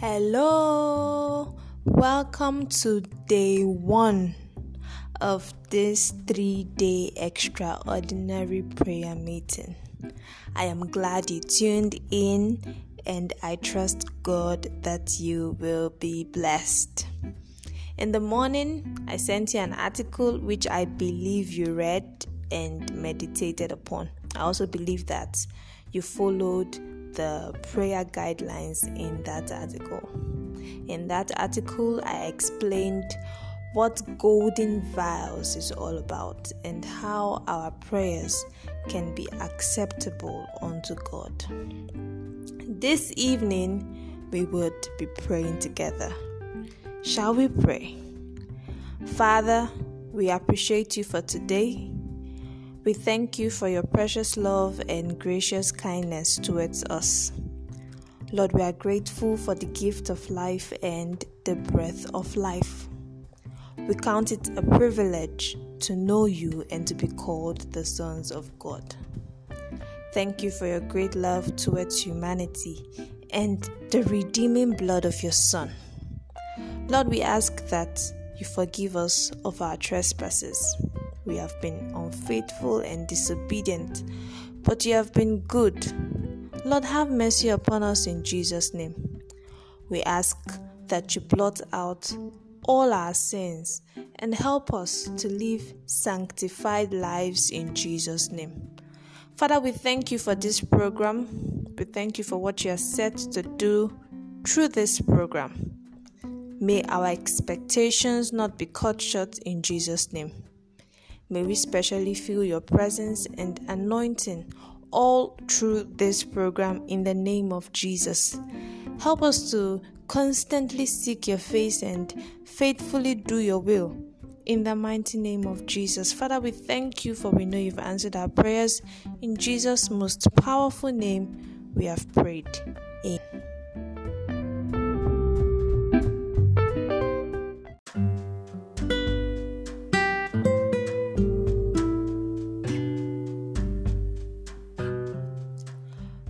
Hello, welcome to day one of this three day extraordinary prayer meeting. I am glad you tuned in, and I trust God that you will be blessed. In the morning, I sent you an article which I believe you read and meditated upon. I also believe that you followed the prayer guidelines in that article. In that article, I explained what golden vials is all about and how our prayers can be acceptable unto God. This evening, we would be praying together. Shall we pray? Father, we appreciate you for today. We thank you for your precious love and gracious kindness towards us. Lord, we are grateful for the gift of life and the breath of life. We count it a privilege to know you and to be called the sons of God. Thank you for your great love towards humanity and the redeeming blood of your Son. Lord, we ask that you forgive us of our trespasses we have been unfaithful and disobedient, but you have been good. Lord, have mercy upon us in Jesus' name. We ask that you blot out all our sins and help us to live sanctified lives in Jesus' name. Father, we thank you for this program. We thank you for what you are set to do through this program. May our expectations not be cut short in Jesus' name. May we specially feel your presence and anointing all through this program in the name of Jesus. Help us to constantly seek your face and faithfully do your will. In the mighty name of Jesus. Father, we thank you for we know you've answered our prayers. In Jesus' most powerful name, we have prayed. Amen.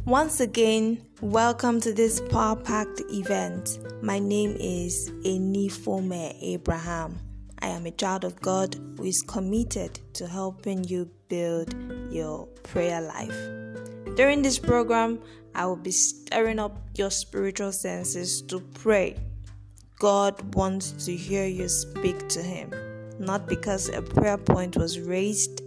Once again, welcome to this power packed event. My name is Enifome Abraham. I am a child of God who is committed to helping you build your prayer life. During this program, I will be stirring up your spiritual senses to pray. God wants to hear you speak to Him, not because a prayer point was raised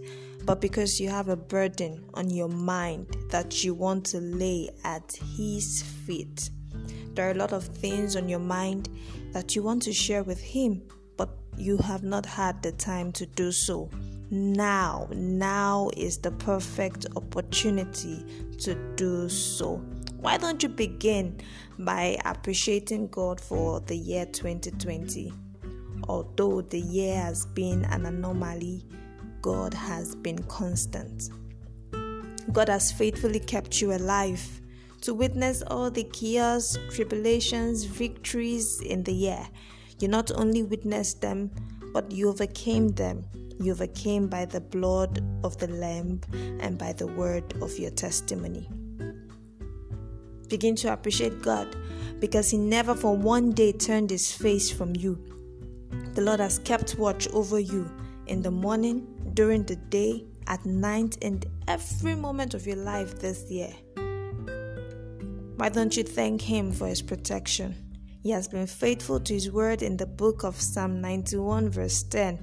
but because you have a burden on your mind that you want to lay at His feet. There are a lot of things on your mind that you want to share with Him, but you have not had the time to do so. Now, now is the perfect opportunity to do so. Why don't you begin by appreciating God for the year 2020? Although the year has been an anomaly, God has been constant. God has faithfully kept you alive to witness all the chaos, tribulations, victories in the year. You not only witnessed them, but you overcame them. You overcame by the blood of the Lamb and by the word of your testimony. Begin to appreciate God because He never for one day turned His face from you. The Lord has kept watch over you in the morning, during the day, at night, and every moment of your life this year. Why don't you thank Him for His protection? He has been faithful to His word in the book of Psalm 91, verse 10,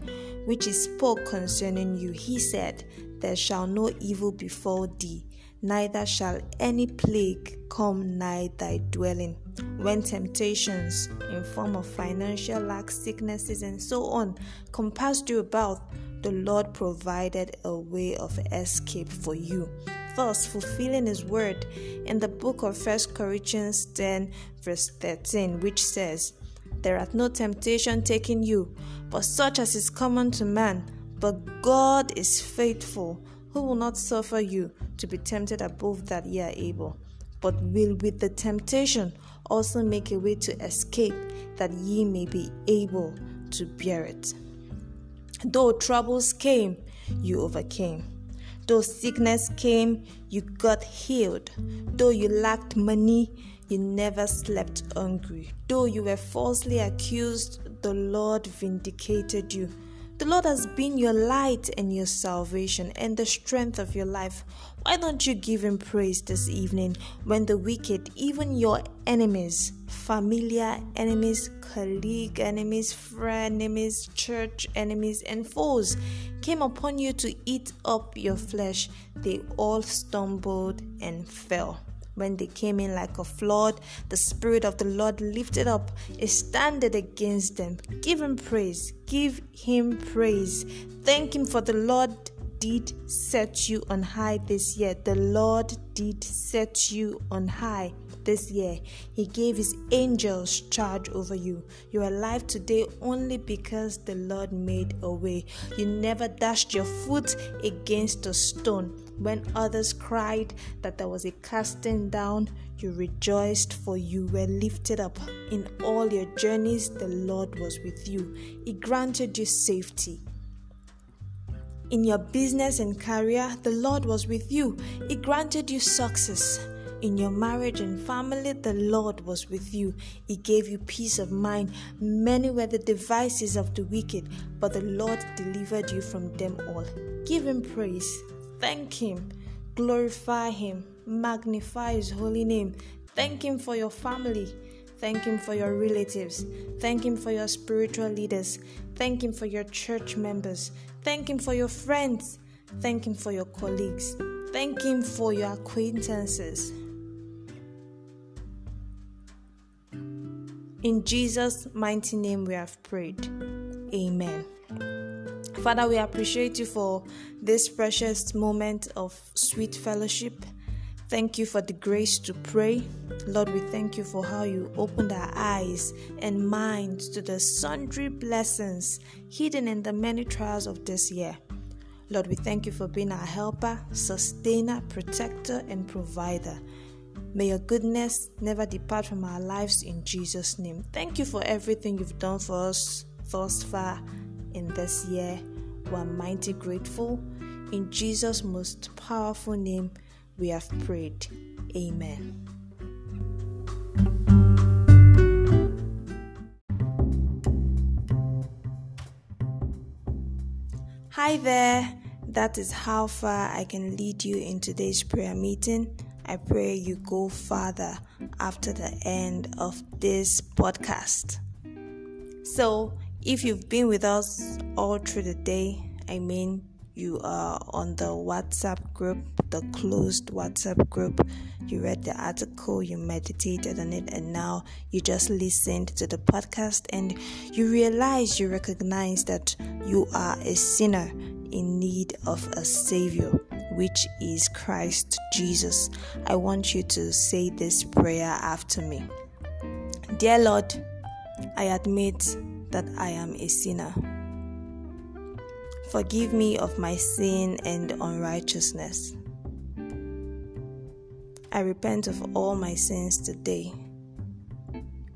which He spoke concerning you. He said, There shall no evil befall thee, neither shall any plague come nigh thy dwelling. When temptations in form of financial lack, sicknesses, and so on compass you about, the Lord provided a way of escape for you. Thus, fulfilling His word in the book of 1 Corinthians 10, verse 13, which says, There hath no temptation taken you, but such as is common to man. But God is faithful, who will not suffer you to be tempted above that ye are able, but will with the temptation also make a way to escape, that ye may be able to bear it. Though troubles came, you overcame. Though sickness came, you got healed. Though you lacked money, you never slept hungry. Though you were falsely accused, the Lord vindicated you. The Lord has been your light and your salvation and the strength of your life. Why don't you give Him praise this evening when the wicked, even your enemies, familiar enemies, colleague enemies, friend enemies, church enemies, and foes came upon you to eat up your flesh? They all stumbled and fell when they came in like a flood, the Spirit of the Lord lifted up a standard against them. Give him praise. Give him praise. Thank him for the Lord did set you on high this year. The Lord did set you on high this year. He gave His angels charge over you. You're alive today only because the Lord made a way. You never dashed your foot against a stone. When others cried that there was a casting down, you rejoiced, for you were lifted up. In all your journeys, the Lord was with you. He granted you safety. In your business and career, the Lord was with you. He granted you success. In your marriage and family, the Lord was with you. He gave you peace of mind. Many were the devices of the wicked, but the Lord delivered you from them all. Give Him praise. Thank Him. Glorify Him. Magnify His holy name. Thank Him for your family. Thank Him for your relatives. Thank Him for your spiritual leaders. Thank Him for your church members. Thank Him for your friends. Thank Him for your colleagues. Thank Him for your acquaintances. In Jesus' mighty name, we have prayed. Amen. Father, we appreciate you for this precious moment of sweet fellowship. Thank you for the grace to pray. Lord, we thank you for how you opened our eyes and minds to the sundry blessings hidden in the many trials of this year. Lord, we thank you for being our helper, sustainer, protector, and provider. May your goodness never depart from our lives in Jesus' name. Thank you for everything you've done for us thus far in this year. We're mighty grateful. In Jesus' most powerful name, we have prayed. Amen. Hi there. That is how far I can lead you in today's prayer meeting. I pray you go farther after the end of this podcast. So, if you've been with us all through the day, I mean, you are on the WhatsApp group, the closed WhatsApp group, you read the article, you meditated on it, and now you just listened to the podcast and you realize, you recognize that you are a sinner in need of a Savior which is Christ Jesus. I want you to say this prayer after me. Dear Lord, I admit that I am a sinner. Forgive me of my sin and unrighteousness. I repent of all my sins today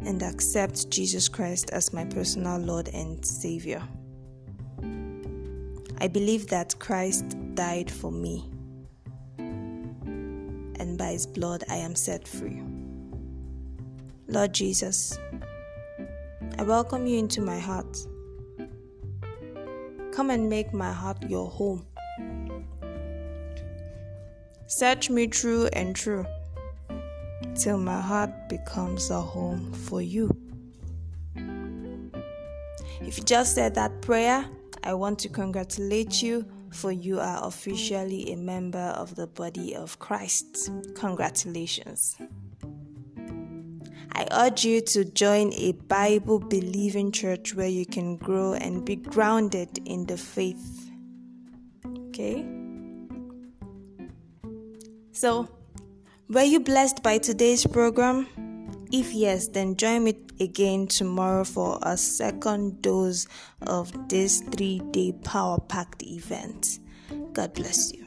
and accept Jesus Christ as my personal Lord and Savior. I believe that Christ died for me and by his blood I am set free. Lord Jesus, I welcome you into my heart. Come and make my heart your home. Search me true and true till my heart becomes a home for you. If you just said that prayer, I want to congratulate you for you are officially a member of the body of Christ. Congratulations. I urge you to join a Bible believing church where you can grow and be grounded in the faith. Okay? So, were you blessed by today's program? If yes, then join me again tomorrow for a second dose of this three day power packed event. God bless you.